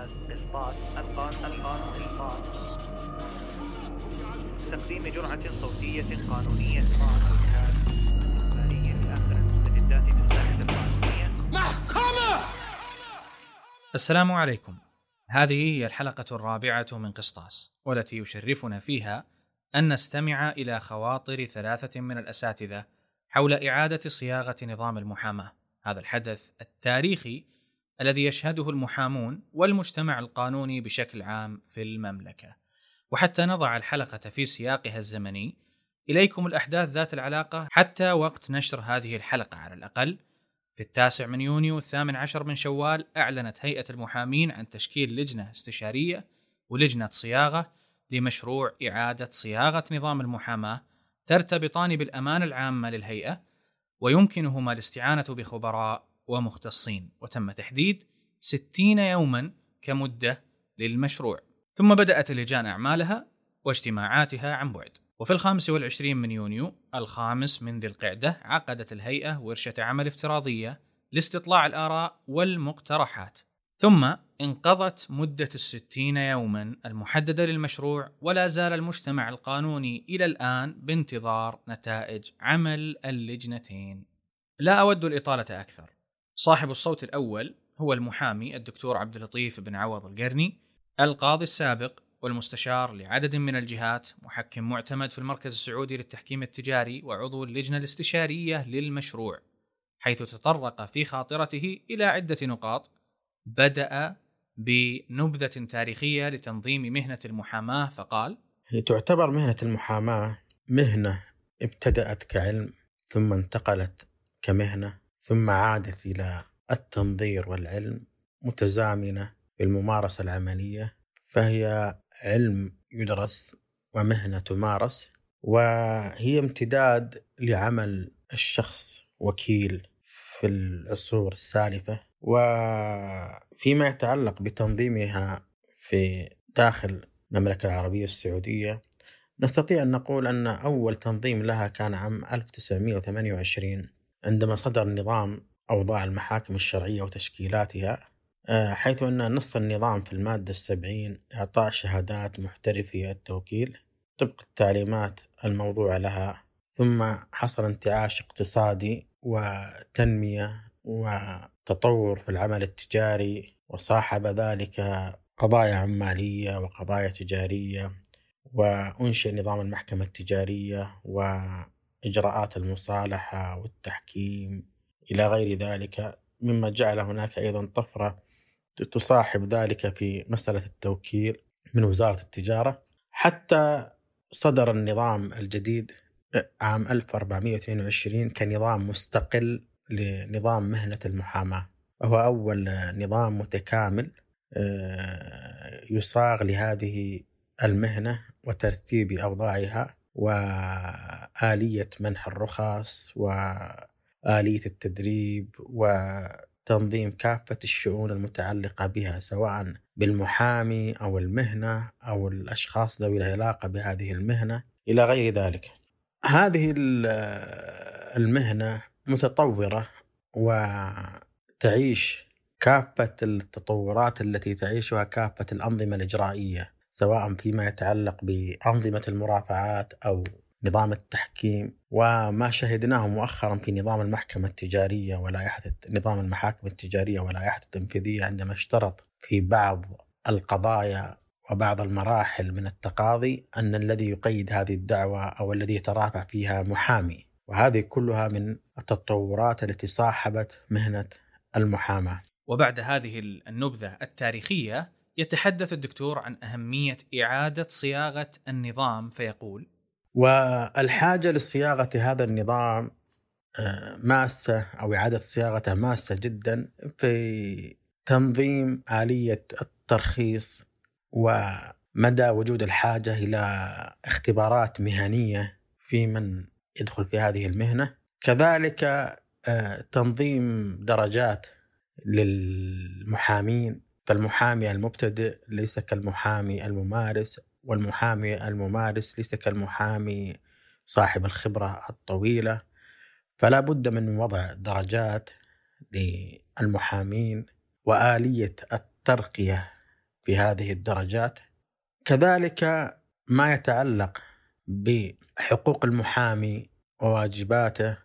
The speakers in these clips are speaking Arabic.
بودكاست إسقاط القانون القانون إسقاط تقديم جرعة صوتية قانونية بودكاست إخباري لآخر المستجدات في الساحة القانونية محكمة السلام عليكم. هذه هي الحلقة الرابعة من قسطاس والتي يشرفنا فيها أن نستمع إلى خواطر ثلاثة من الأساتذة حول إعادة صياغة نظام المحاماة. هذا الحدث التاريخي الذي يشهده المحامون والمجتمع القانوني بشكل عام في المملكة. وحتى نضع الحلقة في سياقها الزمني إليكم الأحداث ذات العلاقة حتى وقت نشر هذه الحلقة على الأقل. في التاسع من يونيو الثامن عشر من شوال أعلنت هيئة المحامين عن تشكيل لجنة استشارية ولجنة صياغة لمشروع إعادة صياغة نظام المحاماة ترتبطان بالأمانة العامة للهيئة ويمكنهما الاستعانة بخبراء ومختصين. وتم تحديد 60 يوما كمدة للمشروع. ثم بدأت اللجان أعمالها واجتماعاتها عن بعد. وفي الخامس والعشرين من يونيو الخامس من ذي القعدة عقدت الهيئة ورشة عمل افتراضية لاستطلاع الآراء والمقترحات. ثم انقضت مدة الستين يوما المحددة للمشروع ولا زال المجتمع القانوني إلى الآن بانتظار نتائج عمل اللجنتين. لا أود الإطالة أكثر. صاحب الصوت الأول هو المحامي الدكتور عبد اللطيف بن عوض القرني القاضي السابق والمستشار لعدد من الجهات محكم معتمد في المركز السعودي للتحكيم التجاري وعضو اللجنة الاستشارية للمشروع حيث تطرق في خاطرته إلى عدة نقاط بدأ بنبذة تاريخية لتنظيم مهنة المحاماة فقال هي تعتبر مهنة المحاماة مهنة ابتدأت كعلم ثم انتقلت كمهنة ثم عادت إلى التنظير والعلم متزامنة بالممارسة العملية فهي علم يدرس ومهنة تمارس وهي امتداد لعمل الشخص وكيل في العصور السالفة. وفيما يتعلق بتنظيمها في داخل المملكة العربية السعودية نستطيع أن نقول أن أول تنظيم لها كان عام 1928 عندما صدر نظام أوضاع المحاكم الشرعية وتشكيلاتها آه، حيث أن نص النظام في المادة السبعين إعطاء شهادات محترفي التوكيل طبق التعليمات الموضوعة لها ثم حصل انتعاش اقتصادي وتنمية وتطور في العمل التجاري وصاحب ذلك قضايا عمالية وقضايا تجارية وأنشئ نظام المحكمة التجارية وإجراءات المصالحة والتحكيم إلى غير ذلك مما جعل هناك أيضا طفرة تصاحب ذلك في مسألة التوكيل من وزارة التجارة. حتى صدر النظام الجديد عام 1422 كنظام مستقل لنظام مهنة المحاماة. وهو أول نظام متكامل آه، يصاغ لهذه المهنة وترتيب أوضاعها وآلية منح الرخص وآلية التدريب وتنظيم كافة الشؤون المتعلقة بها سواء بالمحامي أو المهنة أو الأشخاص ذوي العلاقة بهذه المهنة إلى غير ذلك. هذه المهنة متطورة وتعيش كافة التطورات التي تعيشها كافة الأنظمة الإجرائية. سواء فيما يتعلق بأنظمة المرافعات أو نظام التحكيم. وما شهدناه مؤخرا في نظام المحكمة التجارية ولائحة نظام المحاكم التجارية ولائحة التنفيذية عندما اشترط في بعض القضايا وبعض المراحل من التقاضي أن الذي يقيد هذه الدعوة أو الذي يترافع فيها محامي. وهذه كلها من التطورات التي صاحبت مهنة المحاماة. وبعد هذه النبذة التاريخية يتحدث الدكتور عن أهمية إعادة صياغة النظام فيقول والحاجة لصياغة هذا النظام آه، ماسة أو إعادة صياغته ماسة جدا في تنظيم آلية الترخيص ومدى وجود الحاجة إلى اختبارات مهنية في من يدخل في هذه المهنة. كذلك آه، تنظيم درجات للمحامين فالمحامي المبتدئ ليس كالمحامي الممارس والمحامي الممارس ليس كالمحامي صاحب الخبرة الطويلة. فلا بد من وضع درجات للمحامين وآلية الترقية في هذه الدرجات. كذلك ما يتعلق بحقوق المحامي وواجباته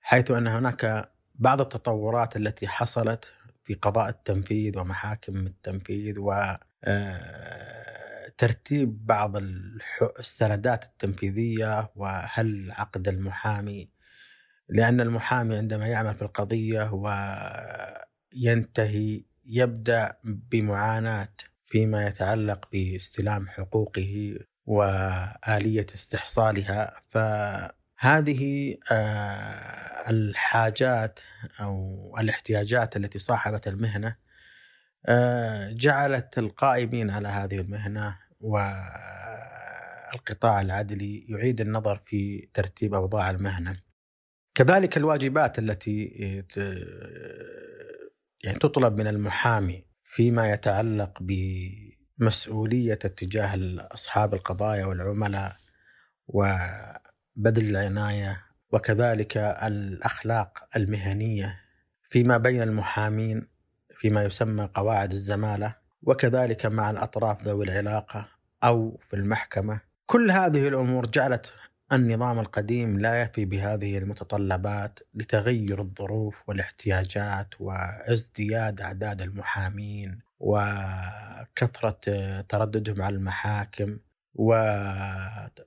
حيث أن هناك بعض التطورات التي حصلت في قضاء التنفيذ ومحاكم التنفيذ و آه، ترتيب بعض السندات التنفيذية وهل عقد المحامي لأن المحامي عندما يعمل في القضية وينتهي يبدأ بمعاناة فيما يتعلق باستلام حقوقه وآلية استحصالها. فهذه آه، الحاجات أو الاحتياجات التي صاحبت المهنة آه، جعلت القائمين على هذه المهنة والقطاع العدلي يعيد النظر في ترتيب أوضاع المهنة. كذلك الواجبات التي يعني تطلب من المحامي فيما يتعلق بمسؤولية اتجاه أصحاب القضايا والعملاء وبذل العناية وكذلك الأخلاق المهنية فيما بين المحامين فيما يسمى قواعد الزمالة وكذلك مع الأطراف ذوي العلاقة أو في المحكمة. كل هذه الأمور جعلت النظام القديم لا يفي بهذه المتطلبات لتغير الظروف والاحتياجات وازدياد أعداد المحامين وكثرة ترددهم على المحاكم.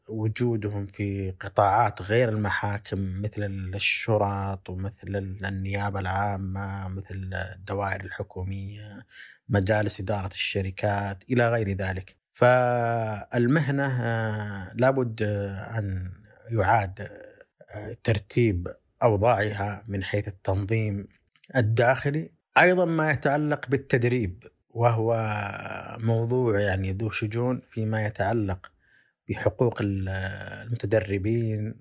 ووجودهم في قطاعات غير المحاكم مثل الشرط ومثل النيابة العامة مثل الدوائر الحكومية مجالس إدارة الشركات إلى غير ذلك. فالمهنة آه، لابد أن يعاد آه، ترتيب أوضاعها من حيث التنظيم الداخلي أيضا ما يتعلق بالتدريب وهو موضوع يعني ذو شجون فيما يتعلق بحقوق المتدربين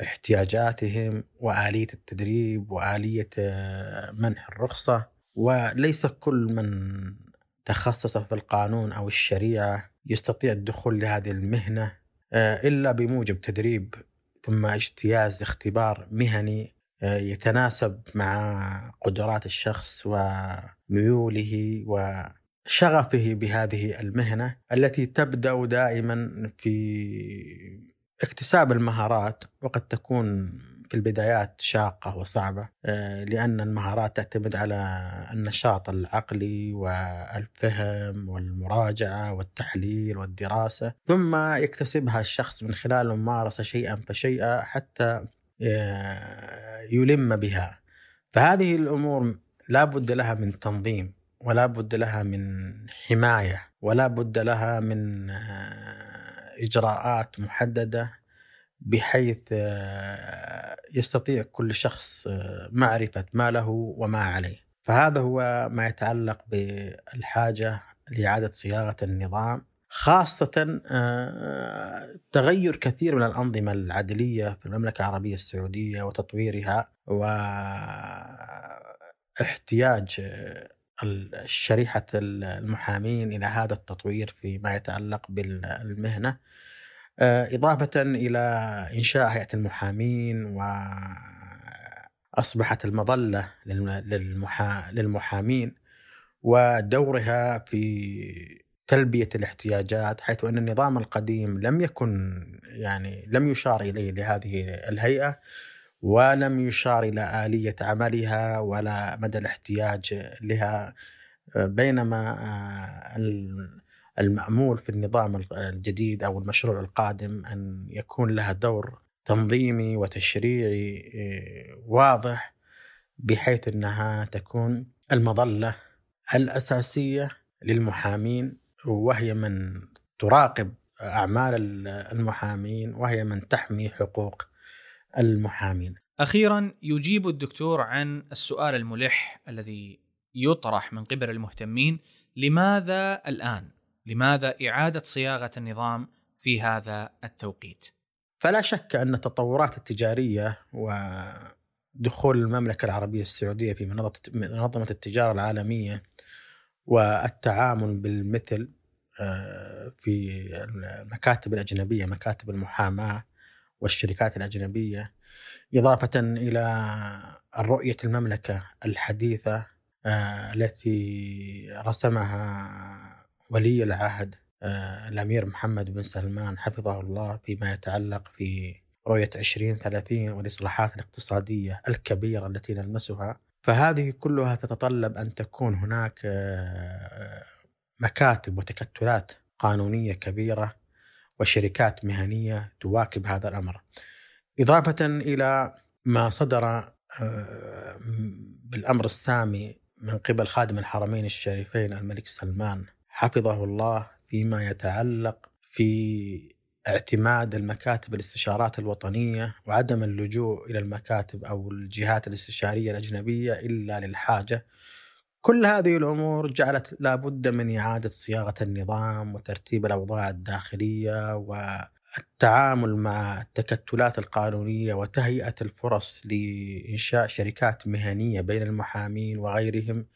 واحتياجاتهم وآلية التدريب وآلية آه، منح الرخصة. وليس كل من تخصص في القانون أو الشريعة يستطيع الدخول لهذه المهنة آه، إلا بموجب تدريب ثم اجتياز اختبار مهني يتناسب مع قدرات الشخص وميوله وشغفه بهذه المهنة التي تبدأ دائما في اكتساب المهارات وقد تكون في البدايات شاقة وصعبة آه، لأن المهارات تعتمد على النشاط العقلي والفهم والمراجعة والتحليل والدراسة ثم يكتسبها الشخص من خلال الممارسة شيئا فشيئا حتى يلم بها. فهذه الأمور لا بد لها من تنظيم ولا بد لها من حماية ولا بد لها من آه، إجراءات محددة بحيث آه، يستطيع كل شخص آه، معرفة ما له وما عليه. فهذا هو ما يتعلق بالحاجة لإعادة صياغة النظام. خاصة آه، تغير كثير من الأنظمة العدلية في المملكة العربية السعودية وتطويرها واحتياج شريحة المحامين إلى هذا التطوير فيما يتعلق بالمهنة. آه، إضافة إلى إنشاء هيئة المحامين وأصبحت المظلة للمحا... للمحامين ودورها في تلبية الاحتياجات حيث أن النظام القديم لم يكن يعني لم يشار إليه لهذه الهيئة ولم يشار إلى آلية عملها ولا مدى الاحتياج لها. بينما آه، المأمول في النظام الجديد أو المشروع القادم أن يكون لها دور تنظيمي وتشريعي إيه، واضح بحيث أنها تكون المظلة الأساسية للمحامين وهي من تراقب أعمال المحامين وهي من تحمي حقوق المحامين أخيرا يجيب الدكتور عن السؤال الملح الذي يطرح من قبل المهتمين لماذا الآن؟ لماذا إعادة صياغة النظام في هذا التوقيت؟ فلا شك أن التطورات التجارية ودخول المملكة العربية السعودية في منظمة التجارة العالمية والتعامل بالمثل في المكاتب الأجنبية مكاتب المحاماة والشركات الأجنبية إضافة إلى رؤية المملكة الحديثة آه، التي رسمها ولي العهد آه، الأمير محمد بن سلمان حفظه الله فيما يتعلق في رؤية 2030 والإصلاحات الاقتصادية الكبيرة التي نلمسها. فهذه كلها تتطلب أن تكون هناك آه، مكاتب وتكتلات قانونية كبيرة وشركات مهنية تواكب هذا الأمر. إضافة إلى ما صدر بالأمر السامي من قبل خادم الحرمين الشريفين الملك سلمان حفظه الله فيما يتعلق في اعتماد المكاتب الاستشارات الوطنية وعدم اللجوء إلى المكاتب أو الجهات الاستشارية الأجنبية إلا للحاجة كل هذه الأمور جعلت لابد من إعادة صياغة النظام وترتيب الأوضاع الداخلية والتعامل مع التكتلات القانونية وتهيئة الفرص لإنشاء شركات مهنية بين المحامين وغيرهم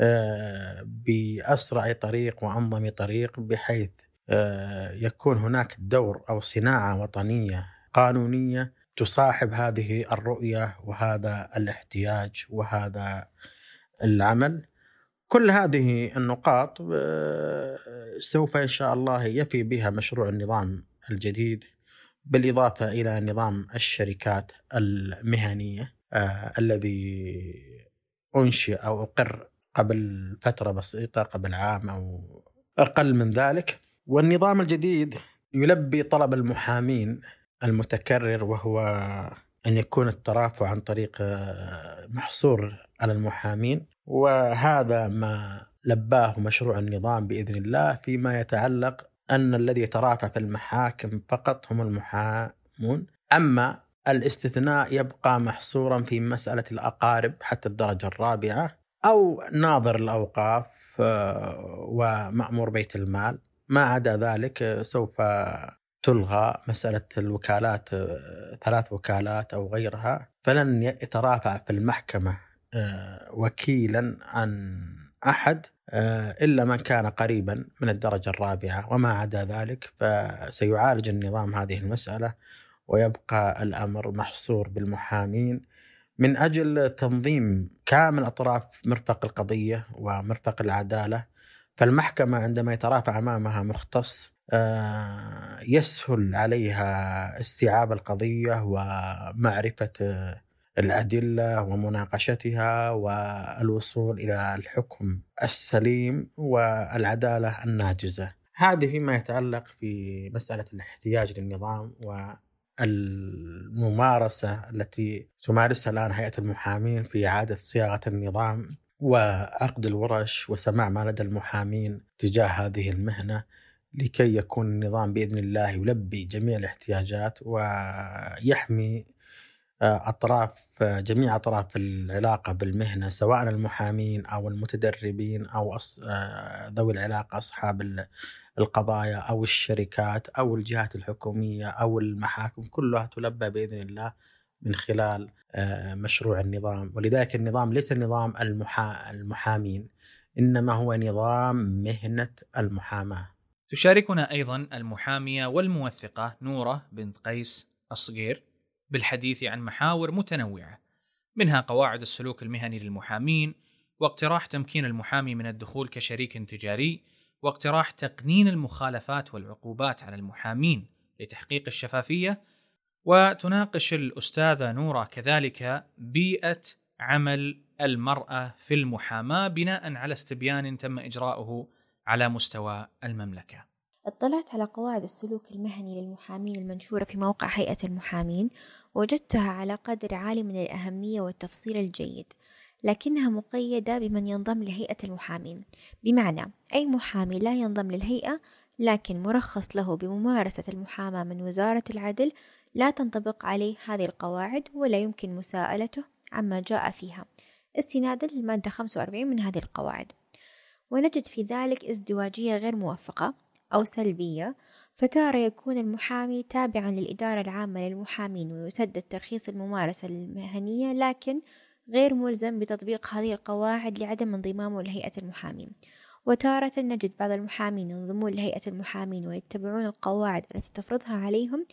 آه، بأسرع طريق وأنظم طريق بحيث آه، يكون هناك دور أو صناعة وطنية قانونية تصاحب هذه الرؤية وهذا الاحتياج وهذا العمل. كل هذه النقاط آه، سوف إن شاء الله يفي بها مشروع النظام الجديد بالإضافة إلى نظام الشركات المهنية الذي أنشئ أو أقر قبل فترة بسيطة قبل عام أو أقل من ذلك. والنظام الجديد يلبي طلب المحامين المتكرر وهو أن يكون الترافع عن طريق آه، محصور على المحامين. وهذا ما لباه مشروع النظام بإذن الله فيما يتعلق أن الذي يترافع في المحاكم فقط هم المحامون. أما الاستثناء يبقى محصورا في مسألة الأقارب حتى الدرجة الرابعة أو ناظر الأوقاف آه، ومأمور بيت المال. ما عدا ذلك آه، سوف تلغى مسألة الوكالات آه، ثلاث وكالات أو غيرها. فلن يترافع في المحكمة وكيلا عن أحد إلا من كان قريبا من الدرجة الرابعة وما عدا ذلك فسيعالج النظام هذه المسألة ويبقى الأمر محصور بالمحامين. من أجل تنظيم كامل أطراف مرفق القضية ومرفق العدالة فالمحكمة عندما يترافع أمامها مختص آه، يسهل عليها استيعاب القضية ومعرفة الأدلة ومناقشتها والوصول إلى الحكم السليم والعدالة الناجزة. هذه فيما يتعلق في مسألة الاحتياج للنظام و الممارسة التي تمارسها الآن هيئة المحامين في إعادة صياغة النظام وعقد الورش وسماع ما لدى المحامين تجاه هذه المهنة لكي يكون النظام بإذن الله يلبي جميع الاحتياجات ويحمي آه، أطراف جميع أطراف العلاقة بالمهنة سواء المحامين أو المتدربين أو آه، ذوي العلاقة أصحاب القضايا أو الشركات أو الجهات الحكومية أو المحاكم كلها تلبى بإذن الله من خلال آه، مشروع النظام ولذلك النظام ليس نظام المحا... المحامين إنما هو نظام مهنة المحاماة. تشاركنا أيضا المحامية والموثقة نورة بنت قيس الصقير بالحديث عن محاور متنوعة منها قواعد السلوك المهني للمحامين واقتراح تمكين المحامي من الدخول كشريك تجاري واقتراح تقنين المخالفات والعقوبات على المحامين لتحقيق الشفافية وتناقش الأستاذة نوره كذلك بيئة عمل المرأة في المحاماة بناء على استبيان تم إجراؤه على مستوى المملكة. اطلعت على قواعد السلوك المهني للمحامين المنشورة في موقع هيئة المحامين وجدتها على قدر عالي من الأهمية والتفصيل الجيد لكنها مقيدة بمن ينضم لهيئة المحامين. بمعنى أي محامي لا ينضم للهيئة لكن مرخص له بممارسة المحاماة من وزارة العدل لا تنطبق عليه هذه القواعد ولا يمكن مساءلته عما جاء فيها. استنادا للمادة 45 من هذه القواعد. ونجد في ذلك ازدواجية غير موفقة. أو سلبية فتارة يكون المحامي تابعا للإدارة العامة للمحامين ويسدد ترخيص الممارسة المهنية لكن غير ملزم بتطبيق هذه القواعد لعدم انضمامه لهيئة المحامين. وتارة نجد بعض المحامين ينضمون لهيئة المحامين ويتبعون القواعد التي تفرضها عليهم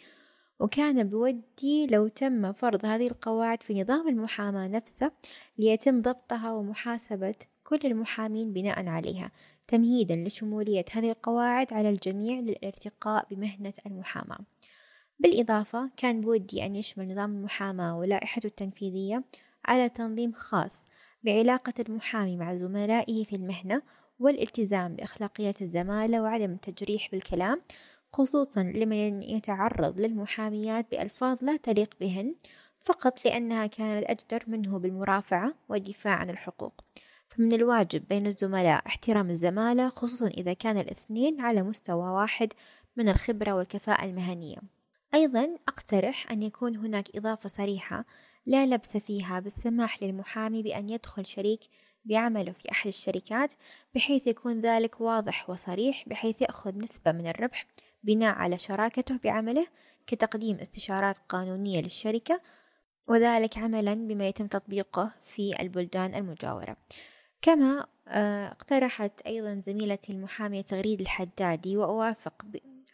وكان بودي لو تم فرض هذه القواعد في نظام المحاماة نفسه ليتم ضبطها ومحاسبة كل المحامين بناء عليها تمهيدا لشمولية هذه القواعد على الجميع للارتقاء بمهنة المحاماة. بالإضافة كان بودي أن يشمل نظام المحاماة ولائحته التنفيذية على تنظيم خاص بعلاقة المحامي مع زملائه في المهنة والالتزام بأخلاقيات الزمالة وعدم التجريح بالكلام خصوصا لمن يتعرض للمحاميات بألفاظ لا تليق بهن فقط لأنها كانت أجدر منه بالمرافعة والدفاع عن الحقوق. فمن الواجب بين الزملاء احترام الزمالة خصوصا إذا كان الاثنين على مستوى واحد من الخبرة والكفاءة المهنية. أيضا أقترح أن يكون هناك إضافة صريحة لا لبس فيها بالسماح للمحامي بأن يدخل شريك بعمله في أحد الشركات بحيث يكون ذلك واضح وصريح بحيث يأخذ نسبة من الربح بناء على شراكته بعمله كتقديم استشارات قانونية للشركة وذلك عملا بما يتم تطبيقه في البلدان المجاورة. كما آه، اقترحت أيضا زميلتي المحامية تغريد الحدادي وأوافق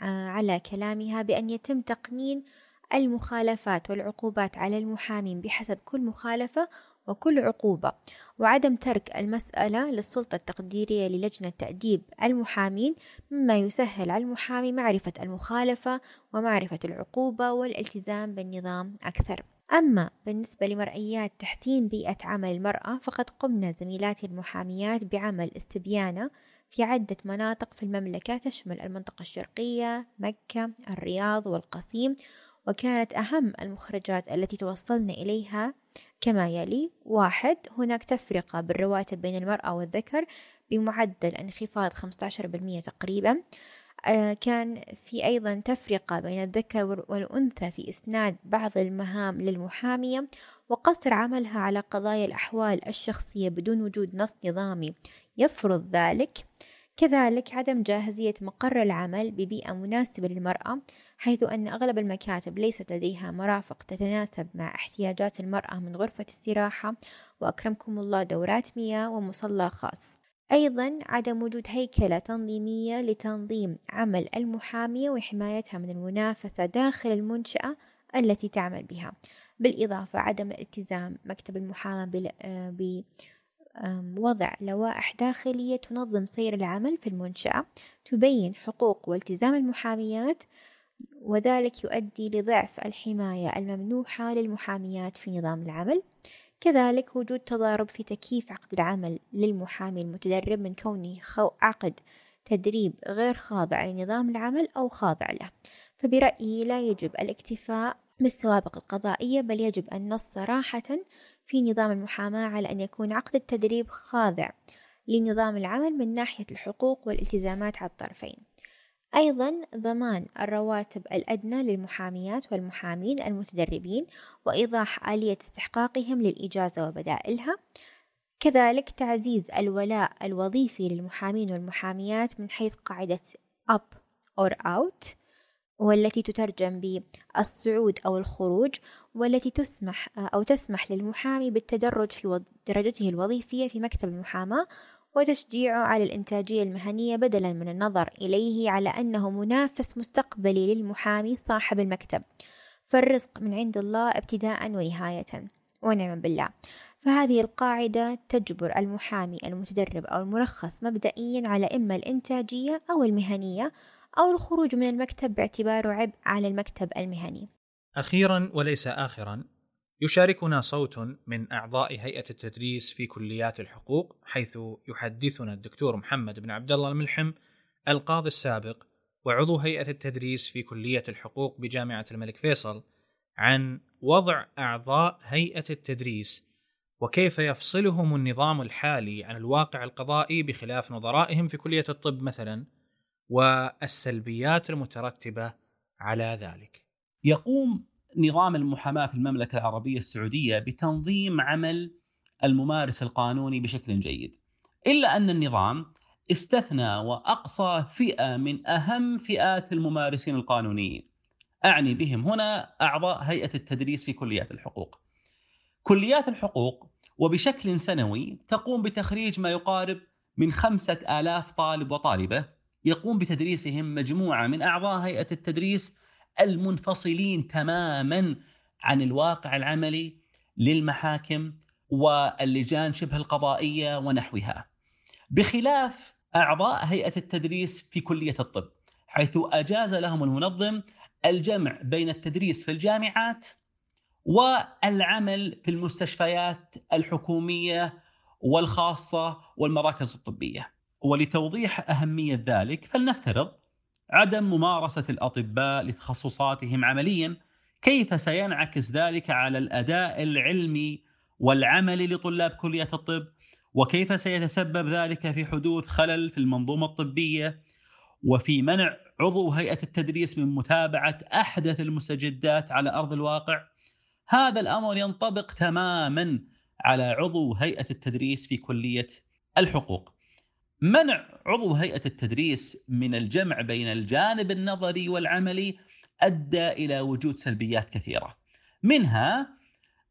آه، على كلامها بأن يتم تقنين المخالفات والعقوبات على المحامين بحسب كل مخالفة وكل عقوبة وعدم ترك المسألة للسلطة التقديرية للجنة تأديب المحامين مما يسهل على المحامي معرفة المخالفة ومعرفة العقوبة والالتزام بالنظام أكثر. أما بالنسبة لمرئيات تحسين بيئة عمل المرأة فقد قمنا زميلاتي المحاميات بعمل استبيانة في عدة مناطق في المملكة تشمل المنطقة الشرقية مكة الرياض والقصيم وكانت أهم المخرجات التي توصلنا إليها. كما يلي واحد هناك تفرقة بالرواتب بين المرأة والذكر بمعدل انخفاض 15% تقريبا. كان في أيضا تفرقة بين الذكر والأنثى في إسناد بعض المهام للمحامية وقصر عملها على قضايا الأحوال الشخصية بدون وجود نص نظامي يفرض ذلك. كذلك عدم جاهزية مقر العمل ببيئة مناسبة للمرأة حيث أن أغلب المكاتب ليست لديها مرافق تتناسب مع احتياجات المرأة من غرفة استراحة. وأكرمكم الله دورات مياه ومصلى خاص. أيضا عدم وجود هيكلة تنظيمية لتنظيم عمل المحامية وحمايتها من المنافسة داخل المنشأة التي تعمل بها بالإضافة عدم الالتزام مكتب المحاماة بوضع لوائح داخلية تنظم سير العمل في المنشأة تبين حقوق والتزام المحاميات وذلك يؤدي لضعف الحماية الممنوحة للمحاميات في نظام العمل. كذلك وجود تضارب في تكييف عقد العمل للمحامي المتدرب من كونه عقد تدريب غير خاضع لنظام العمل أو خاضع له. فبرأيي لا يجب الاكتفاء بالسوابق القضائية بل يجب النص صراحة في نظام المحاماة على أن يكون عقد التدريب خاضع لنظام العمل من ناحية الحقوق والالتزامات على الطرفين. أيضا ضمان الرواتب الأدنى للمحاميات والمحامين المتدربين وإيضاح آلية استحقاقهم للإجازة وبدائلها. كذلك تعزيز الولاء الوظيفي للمحامين والمحاميات من حيث قاعدة up or out والتي تترجم بالصعود أو الخروج والتي تسمح أو تسمح للمحامي بالتدرج في درجته الوظيفية في مكتب المحاماة وتشجيعه على الإنتاجية المهنية بدلا من النظر إليه على أنه منافس مستقبلي للمحامي صاحب المكتب. فالرزق من عند الله ابتداء ونهاية. ونعم بالله. فهذه القاعدة تجبر المحامي المتدرب أو المرخص مبدئيا على إما الإنتاجية أو المهنية أو الخروج من المكتب باعتباره عبء على المكتب المهني. أخيرا وليس آخرا يشاركنا صوت من أعضاء هيئة التدريس في كليات الحقوق حيث يحدثنا الدكتور محمد بن عبد الله الملحم القاضي السابق وعضو هيئة التدريس في كلية الحقوق بجامعة الملك فيصل عن وضع أعضاء هيئة التدريس وكيف يفصلهم النظام الحالي عن الواقع القضائي بخلاف نظرائهم في كلية الطب مثلا والسلبيات المترتبة على ذلك. يقوم نظام المحاماة في المملكة العربية السعودية بتنظيم عمل الممارس القانوني بشكل جيد. إلا أن النظام استثنى وأقصى فئة من أهم فئات الممارسين القانونيين. أعني بهم هنا أعضاء هيئة التدريس في كليات الحقوق. كليات الحقوق وبشكل سنوي تقوم بتخريج ما يقارب من خمسة آلاف طالب وطالبة يقوم بتدريسهم مجموعة من أعضاء هيئة التدريس المنفصلين تماما عن الواقع العملي للمحاكم واللجان شبه القضائية ونحوها. بخلاف أعضاء هيئة التدريس في كلية الطب حيث أجاز لهم المنظم الجمع بين التدريس في الجامعات والعمل في المستشفيات الحكومية والخاصة والمراكز الطبية. ولتوضيح أهمية ذلك فلنفترض عدم ممارسة الأطباء لتخصصاتهم عمليا كيف سينعكس ذلك على الأداء العلمي والعملي لطلاب كلية الطب؟ وكيف سيتسبب ذلك في حدوث خلل في المنظومة الطبية؟ وفي منع عضو هيئة التدريس من متابعة أحدث المستجدات على أرض الواقع؟ هذا الأمر ينطبق تماما على عضو هيئة التدريس في كلية الحقوق. منع عضو هيئة التدريس من الجمع بين الجانب النظري والعملي أدى إلى وجود سلبيات كثيرة منها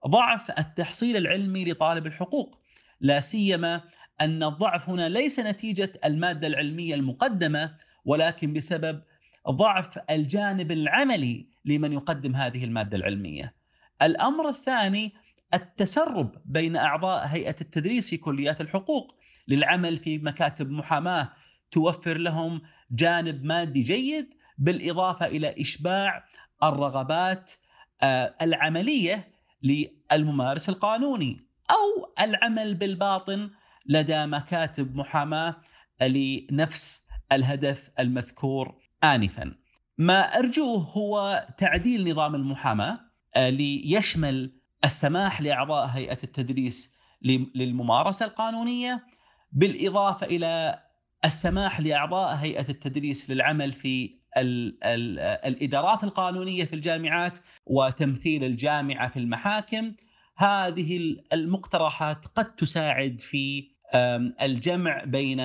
ضعف التحصيل العلمي لطالب الحقوق لا سيما أن الضعف هنا ليس نتيجة المادة العلمية المقدمة ولكن بسبب ضعف الجانب العملي لمن يقدم هذه المادة العلمية. الأمر الثاني التسرب بين أعضاء هيئة التدريس في كليات الحقوق للعمل في مكاتب محاماة توفر لهم جانب مادي جيد بالإضافة إلى إشباع الرغبات آه، العملية للممارس القانوني أو العمل بالباطن لدى مكاتب محاماة لنفس الهدف المذكور انفا. ما أرجوه هو تعديل نظام المحاماة آه، ليشمل السماح لأعضاء هيئة التدريس للممارسة القانونية بالإضافة إلى السماح لأعضاء هيئة التدريس للعمل في ال ال الإدارات القانونية في الجامعات وتمثيل الجامعة في المحاكم هذه المقترحات قد تساعد في الجمع بين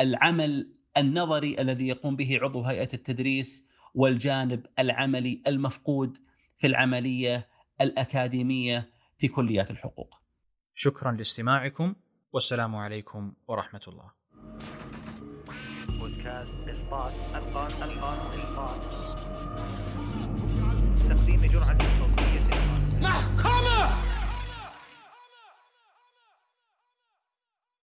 العمل النظري الذي يقوم به عضو هيئة التدريس والجانب العملي المفقود في العملية الأكاديمية في كليات الحقوق. شكرا لاستماعكم والسلام عليكم ورحمة الله. محكمة!